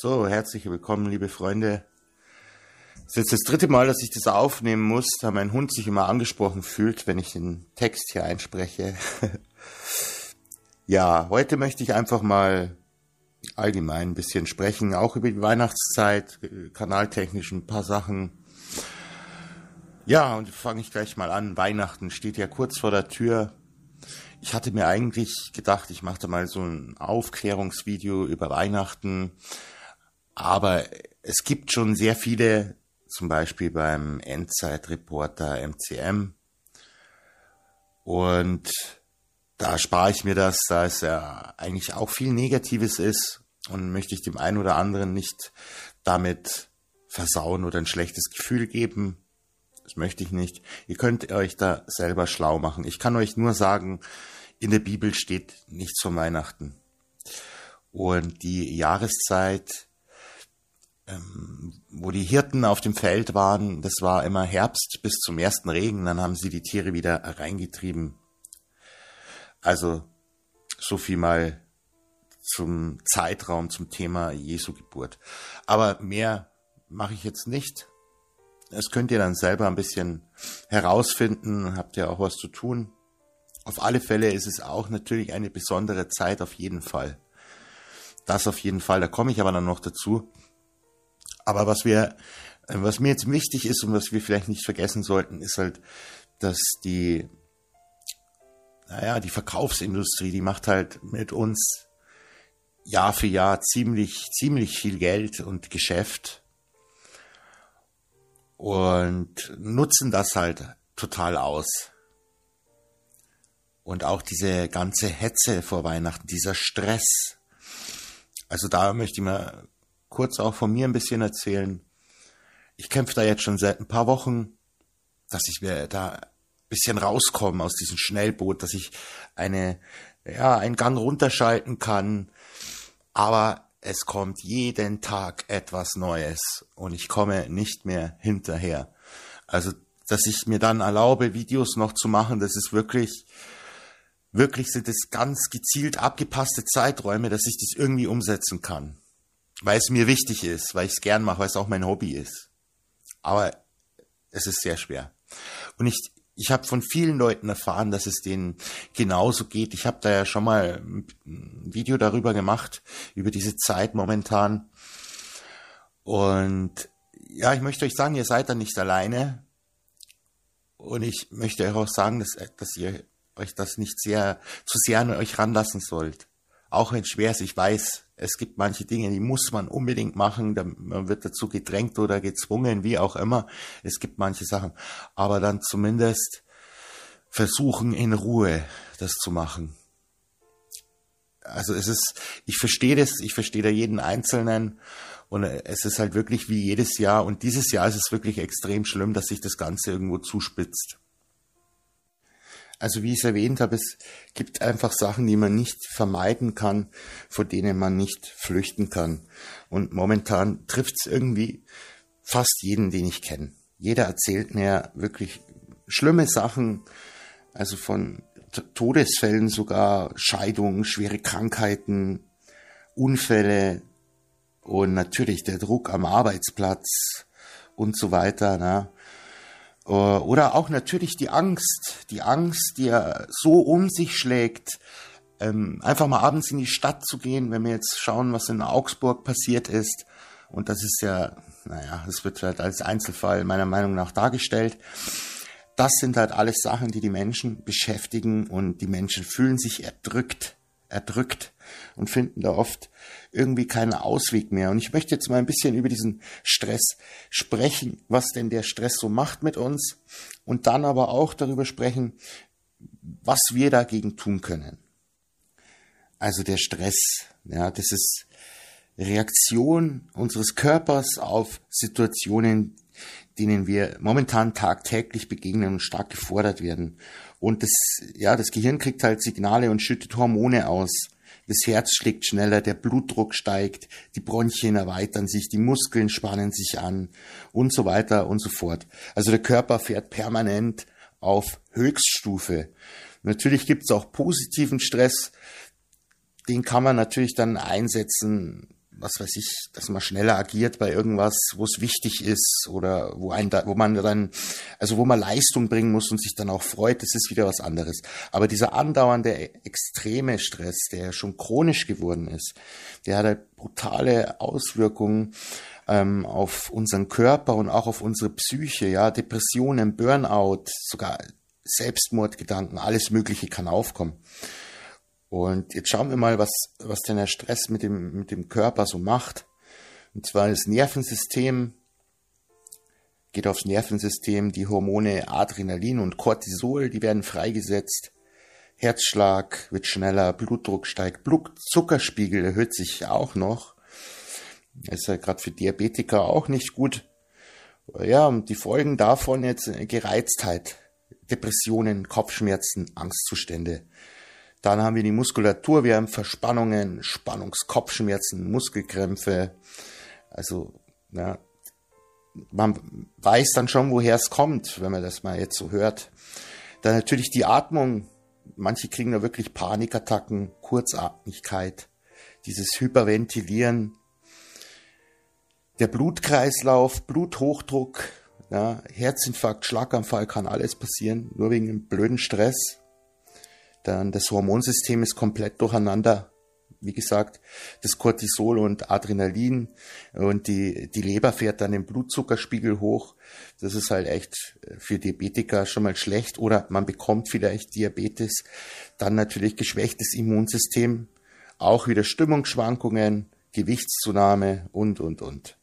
So, herzlich willkommen, liebe Freunde. Es ist jetzt das dritte Mal, dass ich das aufnehmen muss, da mein Hund sich immer angesprochen fühlt, wenn ich den Text hier einspreche. ja, heute möchte ich einfach mal allgemein ein bisschen sprechen, auch über die Weihnachtszeit, kanaltechnisch ein paar Sachen. Ja, und fange ich gleich mal an. Weihnachten steht ja kurz vor der Tür. Ich hatte mir eigentlich gedacht, ich mache da mal so ein Aufklärungsvideo über Weihnachten aber es gibt schon sehr viele, zum Beispiel beim Endzeitreporter MCM. Und da spare ich mir das, da es ja eigentlich auch viel Negatives ist und möchte ich dem einen oder anderen nicht damit versauen oder ein schlechtes Gefühl geben. Das möchte ich nicht. Ihr könnt euch da selber schlau machen. Ich kann euch nur sagen, in der Bibel steht nichts von Weihnachten. Und die Jahreszeit ähm, wo die Hirten auf dem Feld waren, das war immer Herbst bis zum ersten Regen, dann haben sie die Tiere wieder reingetrieben. Also so viel mal zum Zeitraum, zum Thema Jesu Geburt. Aber mehr mache ich jetzt nicht. Das könnt ihr dann selber ein bisschen herausfinden, habt ja auch was zu tun. Auf alle Fälle ist es auch natürlich eine besondere Zeit, auf jeden Fall. Das auf jeden Fall, da komme ich aber dann noch dazu. Aber was wir, äh, was mir jetzt wichtig ist und was wir vielleicht nicht vergessen sollten, ist halt, dass die, naja, die Verkaufsindustrie, die macht halt mit uns Jahr für Jahr ziemlich, ziemlich viel Geld und Geschäft und nutzen das halt total aus. Und auch diese ganze Hetze vor Weihnachten, dieser Stress. Also da möchte ich mal kurz auch von mir ein bisschen erzählen. Ich kämpfe da jetzt schon seit ein paar Wochen, dass ich mir da ein bisschen rauskomme aus diesem Schnellboot, dass ich eine, ja, einen Gang runterschalten kann. Aber es kommt jeden Tag etwas Neues und ich komme nicht mehr hinterher. Also, dass ich mir dann erlaube, Videos noch zu machen, das ist wirklich, wirklich sind es ganz gezielt abgepasste Zeiträume, dass ich das irgendwie umsetzen kann weil es mir wichtig ist, weil ich es gern mache, weil es auch mein Hobby ist. Aber es ist sehr schwer. Und ich, ich habe von vielen Leuten erfahren, dass es denen genauso geht. Ich habe da ja schon mal ein Video darüber gemacht, über diese Zeit momentan. Und ja, ich möchte euch sagen, ihr seid da nicht alleine. Und ich möchte euch auch sagen, dass, dass ihr euch das nicht sehr zu sehr an euch ranlassen sollt. Auch wenn es schwer ist, ich weiß, es gibt manche Dinge, die muss man unbedingt machen, man wird dazu gedrängt oder gezwungen, wie auch immer. Es gibt manche Sachen, aber dann zumindest versuchen in Ruhe das zu machen. Also es ist, ich verstehe das, ich verstehe da jeden Einzelnen und es ist halt wirklich wie jedes Jahr und dieses Jahr ist es wirklich extrem schlimm, dass sich das Ganze irgendwo zuspitzt. Also wie ich es erwähnt habe, es gibt einfach Sachen, die man nicht vermeiden kann, vor denen man nicht flüchten kann. Und momentan trifft es irgendwie fast jeden, den ich kenne. Jeder erzählt mir wirklich schlimme Sachen, also von Todesfällen sogar, Scheidungen, schwere Krankheiten, Unfälle und natürlich der Druck am Arbeitsplatz und so weiter. Ne? Äh, oder auch natürlich die Angst, die Angst, die ja so um sich schlägt, ähm, einfach mal abends in die Stadt zu gehen, wenn wir jetzt schauen, was in Augsburg passiert ist. Und das ist ja, naja, das wird halt als Einzelfall meiner Meinung nach dargestellt. Das sind halt alles Sachen, die die Menschen beschäftigen und die Menschen fühlen sich erdrückt, erdrückt und finden da oft irgendwie keinen Ausweg mehr. Und ich möchte jetzt mal ein bisschen über diesen Stress sprechen, was denn der Stress so macht mit uns und dann aber auch darüber sprechen, was wir dagegen tun können. Also der Stress, ja, das ist Reaktion unseres Körpers auf Situationen, denen wir momentan tagtäglich begegnen und stark gefordert werden. Und das, ja, das Gehirn kriegt halt Signale und schüttet Hormone aus das Herz schlägt schneller, der Blutdruck steigt, die Bronchien erweitern sich, die Muskeln spannen sich an und so weiter und so fort. Also der Körper fährt permanent auf Höchststufe. Natürlich gibt es auch positiven Stress, den kann man natürlich dann einsetzen, was weiß ich, dass man schneller agiert bei irgendwas, wo es wichtig ist oder wo ein, wo man dann, also wo man Leistung bringen muss und sich dann auch freut, das ist wieder was anderes. Aber dieser andauernde extreme Stress, der schon chronisch geworden ist, der hat halt brutale Auswirkungen ähm, auf unseren Körper und auch auf unsere Psyche, ja, Depressionen, Burnout, sogar Selbstmordgedanken, alles Mögliche kann aufkommen. Und jetzt schauen wir mal, was, was denn der Stress mit dem, mit dem Körper so macht. Und zwar das Nervensystem geht aufs Nervensystem, die Hormone Adrenalin und Cortisol, die werden freigesetzt. Herzschlag wird schneller, Blutdruck steigt, Blutzuckerspiegel erhöht sich auch noch. Ist ja gerade für Diabetiker auch nicht gut. Ja, und die Folgen davon jetzt Gereiztheit, Depressionen, Kopfschmerzen, Angstzustände. Dann haben wir die Muskulatur, wir haben Verspannungen, Spannungskopfschmerzen, Muskelkrämpfe. Also, ja, man weiß dann schon, woher es kommt, wenn man das mal jetzt so hört. Dann natürlich die Atmung. Manche kriegen da wirklich Panikattacken, Kurzatmigkeit, dieses Hyperventilieren. Der Blutkreislauf, Bluthochdruck, ja, Herzinfarkt, Schlaganfall kann alles passieren, nur wegen dem blöden Stress. Dann das Hormonsystem ist komplett durcheinander. Wie gesagt, das Cortisol und Adrenalin und die, die Leber fährt dann den Blutzuckerspiegel hoch. Das ist halt echt für Diabetiker schon mal schlecht oder man bekommt vielleicht Diabetes. Dann natürlich geschwächtes Immunsystem, auch wieder Stimmungsschwankungen, Gewichtszunahme und, und, und.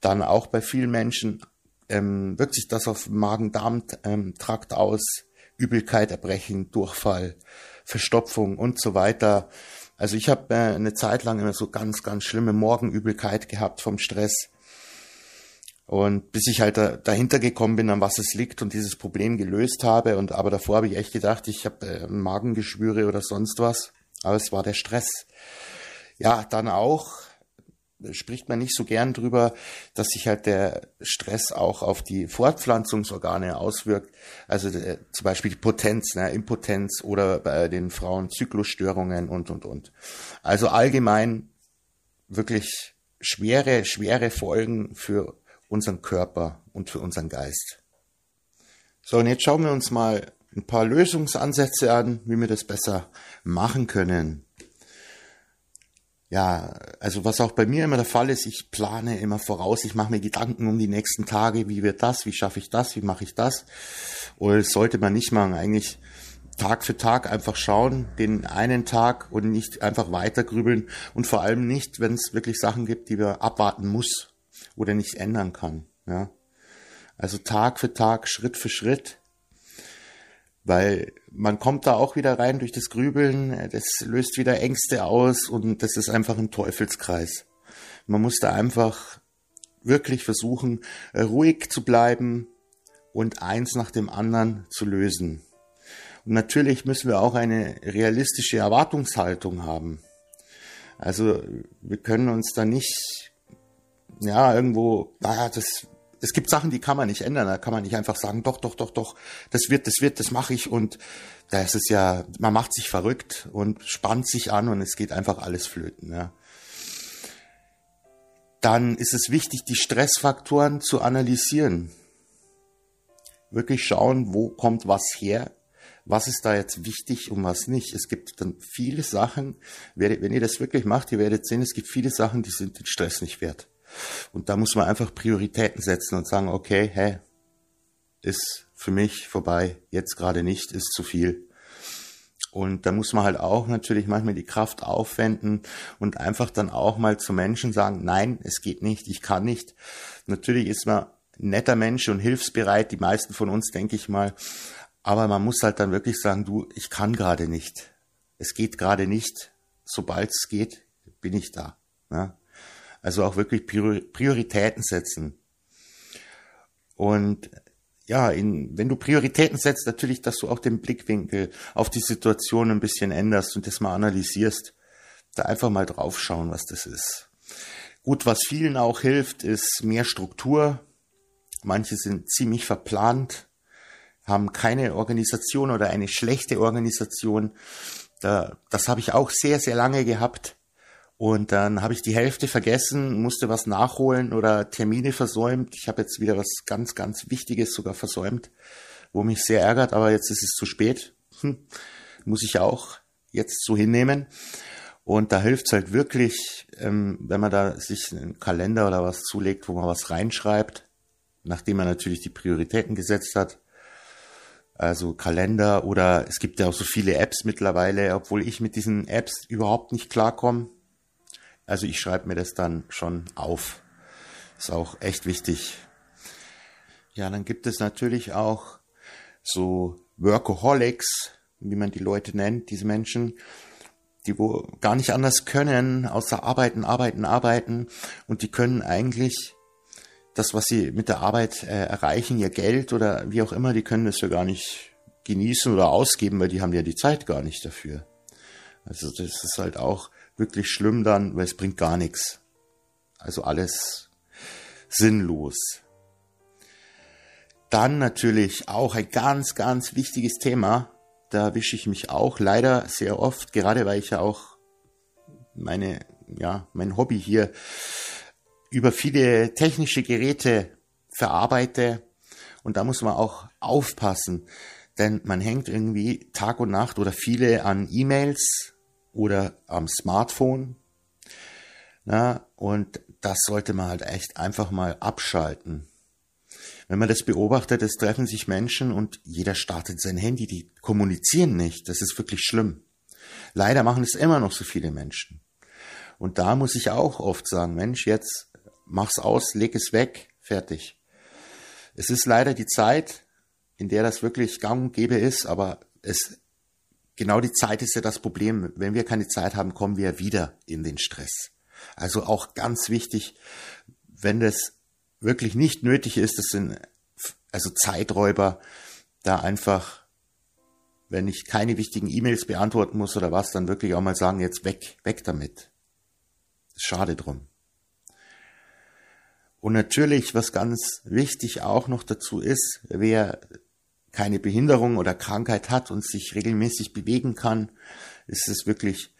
Dann auch bei vielen Menschen ähm, wirkt sich das auf Magen-Darm-Trakt aus Übelkeit, Erbrechen, Durchfall, Verstopfung und so weiter. Also ich habe äh, eine Zeit lang immer so ganz, ganz schlimme Morgenübelkeit gehabt vom Stress. Und bis ich halt da, dahinter gekommen bin, an was es liegt und dieses Problem gelöst habe. Und aber davor habe ich echt gedacht, ich habe äh, Magengeschwüre oder sonst was. Aber es war der Stress. Ja, dann auch spricht man nicht so gern drüber, dass sich halt der Stress auch auf die Fortpflanzungsorgane auswirkt. Also äh, zum Beispiel die Potenz, ne, Impotenz oder bei den Frauen Zyklusstörungen und, und, und. Also allgemein wirklich schwere, schwere Folgen für unseren Körper und für unseren Geist. So, und jetzt schauen wir uns mal ein paar Lösungsansätze an, wie wir das besser machen können ja, also was auch bei mir immer der Fall ist, ich plane immer voraus, ich mache mir Gedanken um die nächsten Tage, wie wird das, wie schaffe ich das, wie mache ich das. Oder sollte man nicht machen, eigentlich Tag für Tag einfach schauen, den einen Tag und nicht einfach weiter grübeln und vor allem nicht, wenn es wirklich Sachen gibt, die wir abwarten muss oder nicht ändern kann. Ja. Also Tag für Tag, Schritt für Schritt weil man kommt da auch wieder rein durch das Grübeln, das löst wieder Ängste aus und das ist einfach ein Teufelskreis. Man muss da einfach wirklich versuchen, ruhig zu bleiben und eins nach dem anderen zu lösen. Und natürlich müssen wir auch eine realistische Erwartungshaltung haben. Also wir können uns da nicht, ja, irgendwo, naja, das es gibt Sachen, die kann man nicht ändern. Da kann man nicht einfach sagen, doch, doch, doch, doch, das wird, das wird, das mache ich. Und da ist es ja, man macht sich verrückt und spannt sich an und es geht einfach alles flöten. Ja. Dann ist es wichtig, die Stressfaktoren zu analysieren. Wirklich schauen, wo kommt was her, was ist da jetzt wichtig und was nicht. Es gibt dann viele Sachen, wenn ihr das wirklich macht, ihr werdet sehen, es gibt viele Sachen, die sind den Stress nicht wert. Und da muss man einfach Prioritäten setzen und sagen, okay, hey, ist für mich vorbei, jetzt gerade nicht, ist zu viel. Und da muss man halt auch natürlich manchmal die Kraft aufwenden und einfach dann auch mal zu Menschen sagen, nein, es geht nicht, ich kann nicht. Natürlich ist man netter Mensch und hilfsbereit, die meisten von uns, denke ich mal. Aber man muss halt dann wirklich sagen, du, ich kann gerade nicht. Es geht gerade nicht. Sobald es geht, bin ich da. Ja? Also auch wirklich Prioritäten setzen. Und ja, in, wenn du Prioritäten setzt, natürlich, dass du auch den Blickwinkel auf die Situation ein bisschen änderst und das mal analysierst. Da einfach mal draufschauen, was das ist. Gut, was vielen auch hilft, ist mehr Struktur. Manche sind ziemlich verplant, haben keine Organisation oder eine schlechte Organisation. Da, das habe ich auch sehr, sehr lange gehabt. Und dann habe ich die Hälfte vergessen, musste was nachholen oder Termine versäumt. Ich habe jetzt wieder was ganz, ganz Wichtiges sogar versäumt, wo mich sehr ärgert, aber jetzt ist es zu spät. Hm. Muss ich auch jetzt so hinnehmen. Und da hilft es halt wirklich, ähm, wenn man da sich einen Kalender oder was zulegt, wo man was reinschreibt, nachdem man natürlich die Prioritäten gesetzt hat. Also Kalender oder es gibt ja auch so viele Apps mittlerweile, obwohl ich mit diesen Apps überhaupt nicht klarkomme. Also ich schreibe mir das dann schon auf. Ist auch echt wichtig. Ja, dann gibt es natürlich auch so Workaholics, wie man die Leute nennt, diese Menschen, die wo gar nicht anders können, außer arbeiten, arbeiten, arbeiten und die können eigentlich das, was sie mit der Arbeit äh, erreichen, ihr Geld oder wie auch immer, die können das ja gar nicht genießen oder ausgeben, weil die haben ja die Zeit gar nicht dafür. Also das ist halt auch wirklich schlimm dann, weil es bringt gar nichts. Also alles sinnlos. Dann natürlich auch ein ganz, ganz wichtiges Thema. Da erwische ich mich auch leider sehr oft, gerade weil ich ja auch meine, ja, mein Hobby hier über viele technische Geräte verarbeite. Und da muss man auch aufpassen, denn man hängt irgendwie Tag und Nacht oder viele an E-Mails oder am Smartphone. Na, und das sollte man halt echt einfach mal abschalten. Wenn man das beobachtet, es treffen sich Menschen und jeder startet sein Handy, die kommunizieren nicht. Das ist wirklich schlimm. Leider machen es immer noch so viele Menschen. Und da muss ich auch oft sagen, Mensch, jetzt mach's aus, leg es weg, fertig. Es ist leider die Zeit, in der das wirklich gang und gäbe ist, aber es, genau die Zeit ist ja das Problem. Wenn wir keine Zeit haben, kommen wir wieder in den Stress. Also auch ganz wichtig, wenn das wirklich nicht nötig ist, das sind also Zeiträuber, da einfach, wenn ich keine wichtigen E-Mails beantworten muss oder was, dann wirklich auch mal sagen, jetzt weg, weg damit. Schade drum. Und natürlich, was ganz wichtig auch noch dazu ist, wer keine Behinderung oder Krankheit hat und sich regelmäßig bewegen kann, ist es wirklich,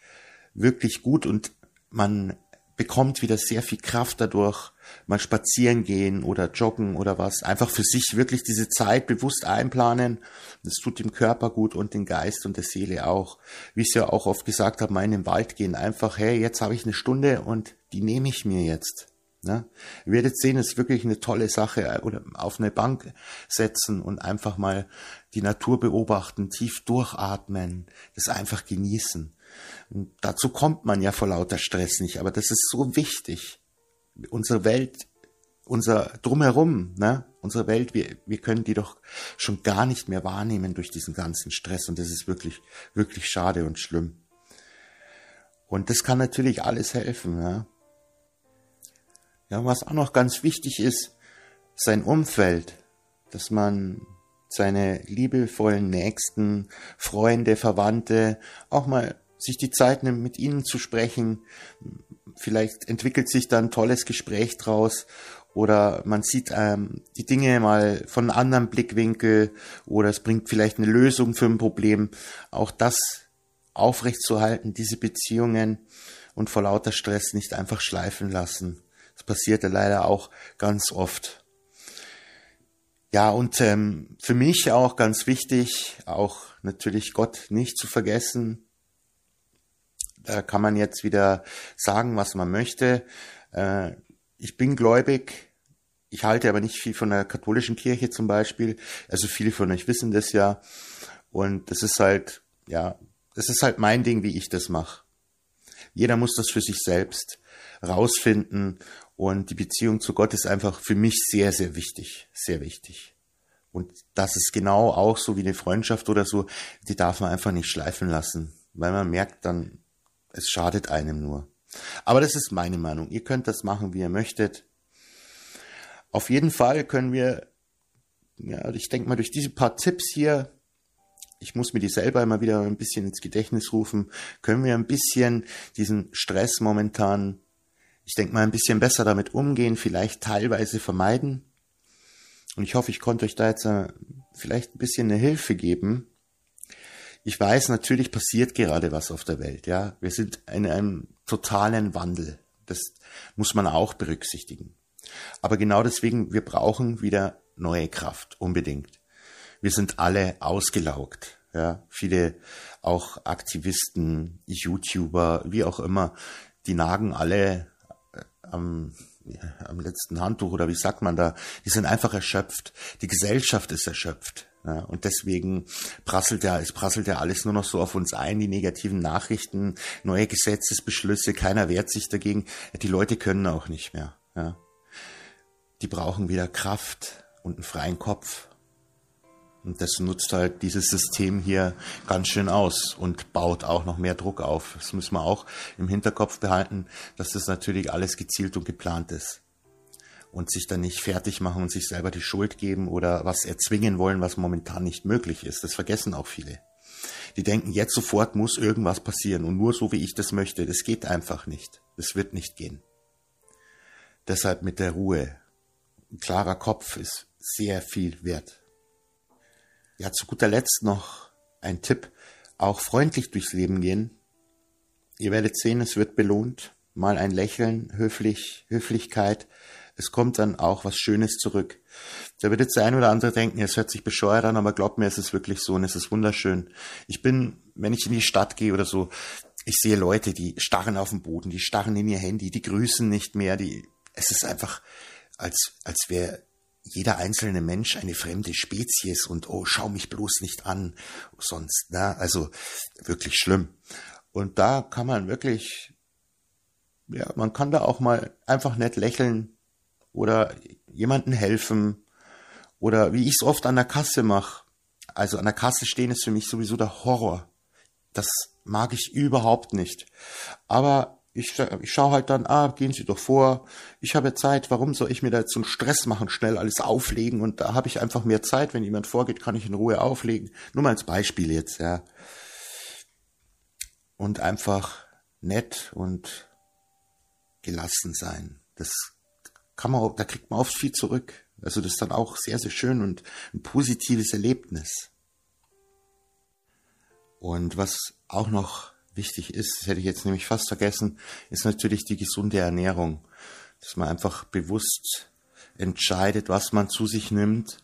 wirklich gut und man bekommt wieder sehr viel Kraft dadurch, mal spazieren gehen oder joggen oder was. Einfach für sich wirklich diese Zeit bewusst einplanen. Das tut dem Körper gut und den Geist und der Seele auch. Wie ich es ja auch oft gesagt habe, mal in den Wald gehen. Einfach, hey, jetzt habe ich eine Stunde und die nehme ich mir jetzt. Ne? Ihr werdet sehen, es ist wirklich eine tolle Sache. Äh, oder auf eine Bank setzen und einfach mal die Natur beobachten, tief durchatmen, das einfach genießen. Und dazu kommt man ja vor lauter Stress nicht, aber das ist so wichtig. Unsere Welt, unser Drumherum, ne? unsere Welt, wir, wir können die doch schon gar nicht mehr wahrnehmen durch diesen ganzen Stress und das ist wirklich, wirklich schade und schlimm. Und das kann natürlich alles helfen. Ja? Ja, was auch noch ganz wichtig ist, sein Umfeld, dass man seine liebevollen Nächsten, Freunde, Verwandte auch mal sich die Zeit nimmt, mit ihnen zu sprechen. Vielleicht entwickelt sich dann ein tolles Gespräch draus oder man sieht ähm, die Dinge mal von einem anderen Blickwinkel oder es bringt vielleicht eine Lösung für ein Problem. Auch das aufrechtzuerhalten, diese Beziehungen und vor lauter Stress nicht einfach schleifen lassen. Das passierte leider auch ganz oft. Ja, und ähm, für mich auch ganz wichtig, auch natürlich Gott nicht zu vergessen. Da kann man jetzt wieder sagen, was man möchte. Äh, ich bin gläubig, ich halte aber nicht viel von der katholischen Kirche zum Beispiel. Also viele von euch wissen das ja. Und das ist halt, ja, das ist halt mein Ding, wie ich das mache. Jeder muss das für sich selbst rausfinden und die Beziehung zu Gott ist einfach für mich sehr, sehr wichtig, sehr wichtig. Und das ist genau auch so wie eine Freundschaft oder so, die darf man einfach nicht schleifen lassen, weil man merkt dann, es schadet einem nur. Aber das ist meine Meinung. Ihr könnt das machen, wie ihr möchtet. Auf jeden Fall können wir, ja, ich denke mal, durch diese paar Tipps hier, ich muss mir die selber immer wieder ein bisschen ins Gedächtnis rufen, können wir ein bisschen diesen Stress momentan ich denke mal, ein bisschen besser damit umgehen, vielleicht teilweise vermeiden. Und ich hoffe, ich konnte euch da jetzt äh, vielleicht ein bisschen eine Hilfe geben. Ich weiß, natürlich passiert gerade was auf der Welt, ja. Wir sind in einem totalen Wandel. Das muss man auch berücksichtigen. Aber genau deswegen, wir brauchen wieder neue Kraft, unbedingt. Wir sind alle ausgelaugt. Ja, viele auch Aktivisten, YouTuber, wie auch immer, die nagen alle am, ja, am letzten Handtuch oder wie sagt man da, die sind einfach erschöpft. Die Gesellschaft ist erschöpft. Ja, und deswegen prasselt ja, es prasselt ja alles nur noch so auf uns ein, die negativen Nachrichten, neue Gesetzesbeschlüsse, keiner wehrt sich dagegen. Die Leute können auch nicht mehr. Ja. Die brauchen wieder Kraft und einen freien Kopf. Und das nutzt halt dieses System hier ganz schön aus und baut auch noch mehr Druck auf. Das müssen wir auch im Hinterkopf behalten, dass das natürlich alles gezielt und geplant ist und sich dann nicht fertig machen und sich selber die Schuld geben oder was erzwingen wollen, was momentan nicht möglich ist. Das vergessen auch viele. Die denken, jetzt sofort muss irgendwas passieren und nur so, wie ich das möchte. Das geht einfach nicht. Das wird nicht gehen. Deshalb mit der Ruhe. Ein klarer Kopf ist sehr viel wert. Ja, zu guter Letzt noch ein Tipp. Auch freundlich durchs Leben gehen. Ihr werdet sehen, es wird belohnt. Mal ein Lächeln, höflich, Höflichkeit, es kommt dann auch was Schönes zurück. Da wird jetzt der ein oder andere denken, es hört sich bescheuert an, aber glaubt mir, es ist wirklich so und es ist wunderschön. Ich bin, wenn ich in die Stadt gehe oder so, ich sehe Leute, die starren auf dem Boden, die starren in ihr Handy, die grüßen nicht mehr, die, es ist einfach, als, als wäre jeder einzelne Mensch eine fremde Spezies und oh, schau mich bloß nicht an, sonst, na, also wirklich schlimm. Und da kann man wirklich, ja, man kann da auch mal einfach nett lächeln, oder jemanden helfen oder wie ich es oft an der Kasse mache. Also an der Kasse stehen ist für mich sowieso der Horror. Das mag ich überhaupt nicht. Aber ich, ich schaue halt dann, ah, gehen Sie doch vor, ich habe Zeit, warum soll ich mir da jetzt so einen Stress machen, schnell alles auflegen und da habe ich einfach mehr Zeit, wenn jemand vorgeht, kann ich in Ruhe auflegen. Nur mal als Beispiel jetzt, ja. Und einfach nett und gelassen sein. Das kann man, da kriegt man oft viel zurück. Also das ist dann auch sehr, sehr schön und ein positives Erlebnis. Und was auch noch wichtig ist, das hätte ich jetzt nämlich fast vergessen, ist natürlich die gesunde Ernährung. Dass man einfach bewusst entscheidet, was man zu sich nimmt,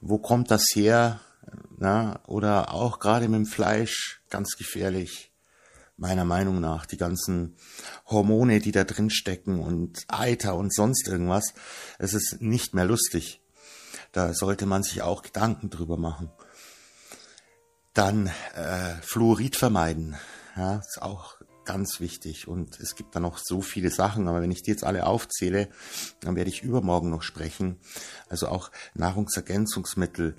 wo kommt das her, na, oder auch gerade mit dem Fleisch ganz gefährlich meiner Meinung nach. Die ganzen Hormone, die da drin stecken und Eiter und sonst irgendwas. Es ist nicht mehr lustig. Da sollte man sich auch Gedanken drüber machen. Dann äh, Fluorid vermeiden. Ja, ist auch ganz wichtig. Und es gibt da noch so viele Sachen, aber wenn ich die jetzt alle aufzähle, dann werde ich übermorgen noch sprechen. Also auch Nahrungsergänzungsmittel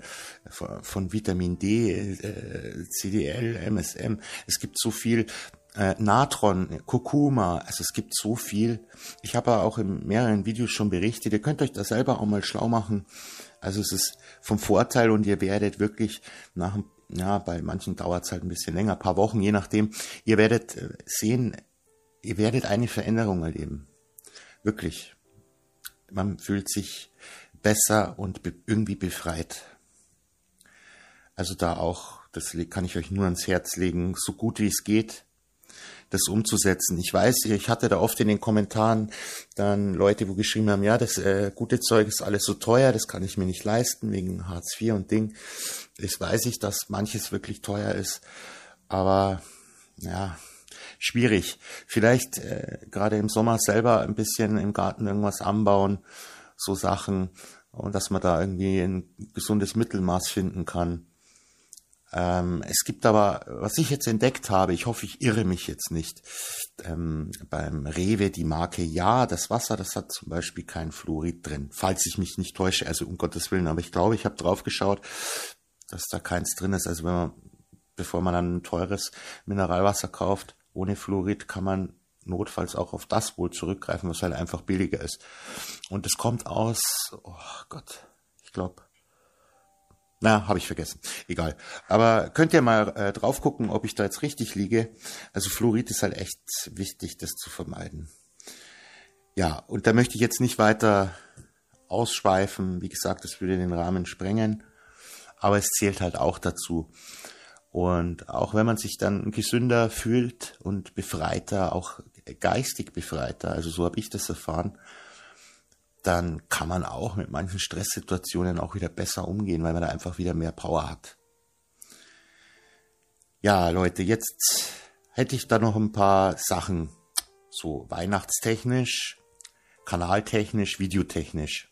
von Vitamin D, äh, CDL, MSM. Es gibt so viel äh, Natron, Kurkuma, also es gibt so viel. Ich habe auch in mehreren Videos schon berichtet. Ihr könnt euch da selber auch mal schlau machen. Also es ist vom Vorteil und ihr werdet wirklich nach ein ja, bei manchen dauert es halt ein bisschen länger, paar Wochen, je nachdem. Ihr werdet äh, sehen, ihr werdet eine Veränderung erleben. Wirklich. Man fühlt sich besser und irgendwie befreit. Also da auch, das kann ich euch nur ans Herz legen, so gut wie es geht, das umzusetzen. Ich weiß, ich hatte da oft in den Kommentaren dann Leute, wo geschrieben haben, ja, das äh, gute Zeug ist alles so teuer, das kann ich mir nicht leisten wegen Hartz IV und Ding. Ich weiß ich, dass manches wirklich teuer ist, aber ja, schwierig. Vielleicht äh, gerade im Sommer selber ein bisschen im Garten irgendwas anbauen, so Sachen und dass man da irgendwie ein gesundes Mittelmaß finden kann. Ähm, es gibt aber, was ich jetzt entdeckt habe, ich hoffe, ich irre mich jetzt nicht, ähm, beim Rewe die Marke Ja, das Wasser, das hat zum Beispiel kein Fluorid drin, falls ich mich nicht täusche, also um Gottes Willen, aber ich glaube, ich habe drauf geschaut, dass da keins drin ist. Also wenn man, bevor man dann ein teures Mineralwasser kauft, ohne Fluorid kann man notfalls auch auf das wohl zurückgreifen, was halt einfach billiger ist. Und es kommt aus, oh Gott, ich glaube, na, habe ich vergessen. Egal. Aber könnt ihr mal äh, drauf gucken, ob ich da jetzt richtig liege. Also Fluorid ist halt echt wichtig, das zu vermeiden. Ja, und da möchte ich jetzt nicht weiter ausschweifen. Wie gesagt, das würde den Rahmen sprengen. Aber es zählt halt auch dazu. Und auch wenn man sich dann gesünder fühlt und befreiter, auch geistig befreiter, also so habe ich das erfahren, dann kann man auch mit manchen Stresssituationen auch wieder besser umgehen, weil man da einfach wieder mehr Power hat. Ja, Leute, jetzt hätte ich da noch ein paar Sachen, so weihnachtstechnisch, kanaltechnisch, videotechnisch.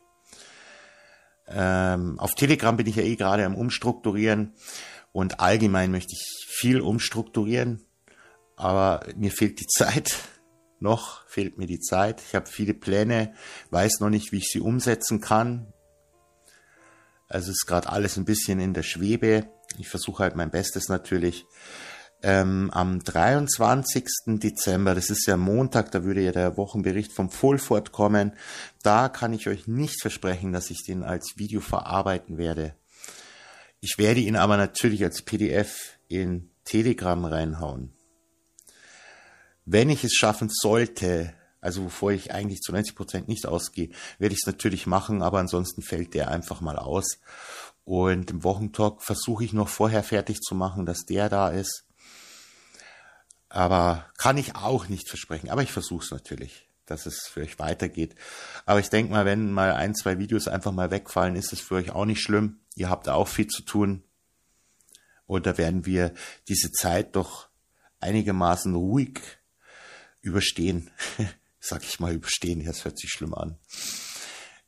Ähm, auf Telegram bin ich ja eh gerade am Umstrukturieren und allgemein möchte ich viel umstrukturieren, aber mir fehlt die Zeit. Noch fehlt mir die Zeit. Ich habe viele Pläne, weiß noch nicht, wie ich sie umsetzen kann. Also ist gerade alles ein bisschen in der Schwebe. Ich versuche halt mein Bestes natürlich. Ähm, am 23. Dezember, das ist ja Montag, da würde ja der Wochenbericht vom Fulford kommen. Da kann ich euch nicht versprechen, dass ich den als Video verarbeiten werde. Ich werde ihn aber natürlich als PDF in Telegram reinhauen. Wenn ich es schaffen sollte, also wovor ich eigentlich zu 90 Prozent nicht ausgehe, werde ich es natürlich machen, aber ansonsten fällt der einfach mal aus. Und im Wochentalk versuche ich noch vorher fertig zu machen, dass der da ist. Aber kann ich auch nicht versprechen. Aber ich versuche es natürlich, dass es für euch weitergeht. Aber ich denke mal, wenn mal ein, zwei Videos einfach mal wegfallen, ist es für euch auch nicht schlimm. Ihr habt auch viel zu tun. Und da werden wir diese Zeit doch einigermaßen ruhig überstehen. Sag ich mal überstehen, das hört sich schlimm an.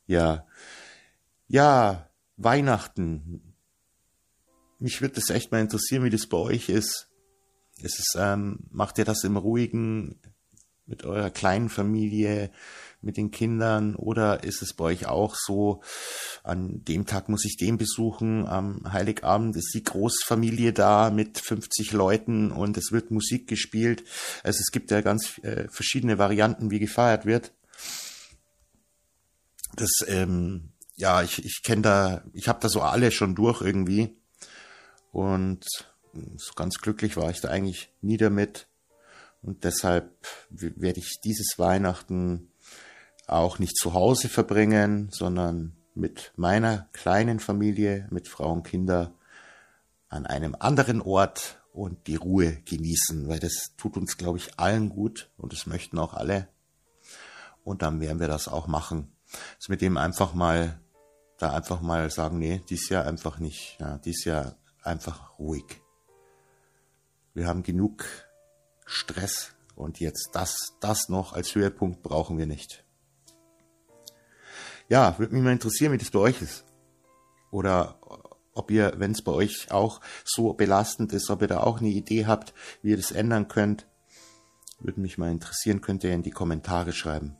Ja. Ja, Weihnachten. Mich würde es echt mal interessieren, wie das bei euch ist. Es ist, ähm, macht ihr das im ruhigen, mit eurer kleinen Familie, mit den Kindern oder ist es bei euch auch so, an dem Tag muss ich den besuchen, am Heiligabend ist die Großfamilie da mit 50 Leuten und es wird Musik gespielt. Also es gibt ja ganz äh, verschiedene Varianten, wie gefeiert wird. Das, ähm, ja, ich, ich kenne da, ich habe da so alle schon durch irgendwie und so ganz glücklich war ich da eigentlich nie damit. Und deshalb werde ich dieses Weihnachten auch nicht zu Hause verbringen, sondern mit meiner kleinen Familie, mit Frau und Kinder an einem anderen Ort und die Ruhe genießen, weil das tut uns, glaube ich, allen gut und das möchten auch alle. Und dann werden wir das auch machen. Also mit dem einfach mal, da einfach mal sagen, nee, dies Jahr einfach nicht, ja, dies Jahr einfach ruhig. Wir haben genug Stress und jetzt das, das noch als Höhepunkt brauchen wir nicht. Ja, würde mich mal interessieren, wie das bei euch ist. Oder ob ihr, wenn es bei euch auch so belastend ist, ob ihr da auch eine Idee habt, wie ihr das ändern könnt. Würde mich mal interessieren, könnt ihr in die Kommentare schreiben.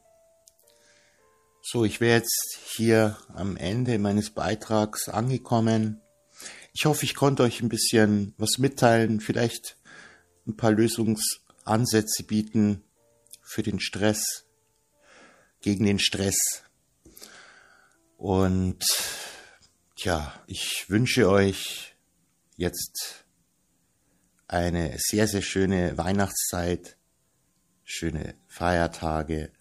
So, ich wäre jetzt hier am Ende meines Beitrags angekommen. Ich hoffe, ich konnte euch ein bisschen was mitteilen, vielleicht ein paar Lösungsansätze bieten für den Stress, gegen den Stress. Und ja, ich wünsche euch jetzt eine sehr, sehr schöne Weihnachtszeit, schöne Feiertage,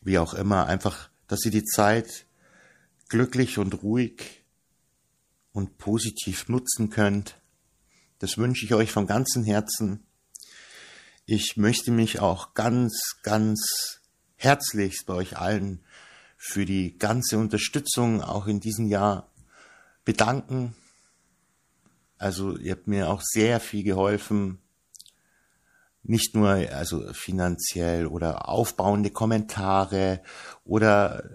wie auch immer, einfach, dass ihr die Zeit glücklich und ruhig und positiv nutzen könnt. Das wünsche ich euch von ganzem Herzen. Ich möchte mich auch ganz, ganz herzlichst bei euch allen für die ganze Unterstützung auch in diesem Jahr bedanken. Also ihr habt mir auch sehr viel geholfen, nicht nur also finanziell oder aufbauende Kommentare oder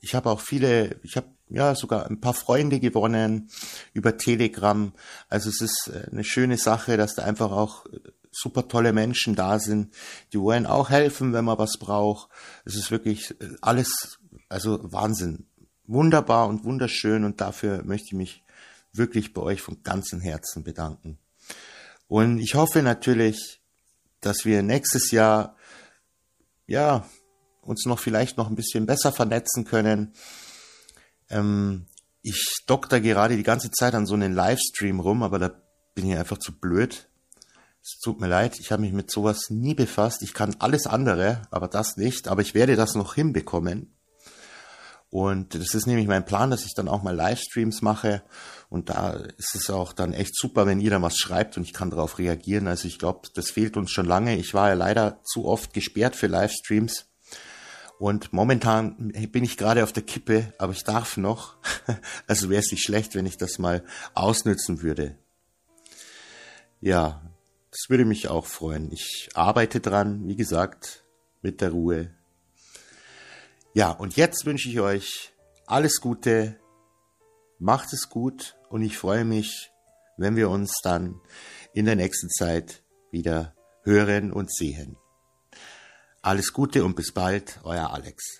ich habe auch viele, ich habe ja sogar ein paar Freunde gewonnen über Telegram. Also es ist eine schöne Sache, dass da einfach auch super tolle Menschen da sind, die wollen auch helfen, wenn man was braucht. Es ist wirklich alles also Wahnsinn. Wunderbar und wunderschön und dafür möchte ich mich wirklich bei euch von ganzem Herzen bedanken. Und ich hoffe natürlich, dass wir nächstes Jahr, ja, uns noch vielleicht noch ein bisschen besser vernetzen können. Ähm, ich dokter gerade die ganze Zeit an so einen Livestream rum, aber da bin ich einfach zu blöd. Es tut mir leid, ich habe mich mit sowas nie befasst. Ich kann alles andere, aber das nicht. Aber ich werde das noch hinbekommen. Und das ist nämlich mein Plan, dass ich dann auch mal Livestreams mache. Und da ist es auch dann echt super, wenn ihr dann was schreibt und ich kann darauf reagieren. Also ich glaube, das fehlt uns schon lange. Ich war ja leider zu oft gesperrt für Livestreams. Und momentan bin ich gerade auf der Kippe, aber ich darf noch. Also wäre es nicht schlecht, wenn ich das mal ausnützen würde. Ja, das würde mich auch freuen. Ich arbeite dran, wie gesagt, mit der Ruhe. Ja, und jetzt wünsche ich euch alles Gute, macht es gut und ich freue mich, wenn wir uns dann in der nächsten Zeit wieder hören und sehen. Alles Gute und bis bald, euer Alex.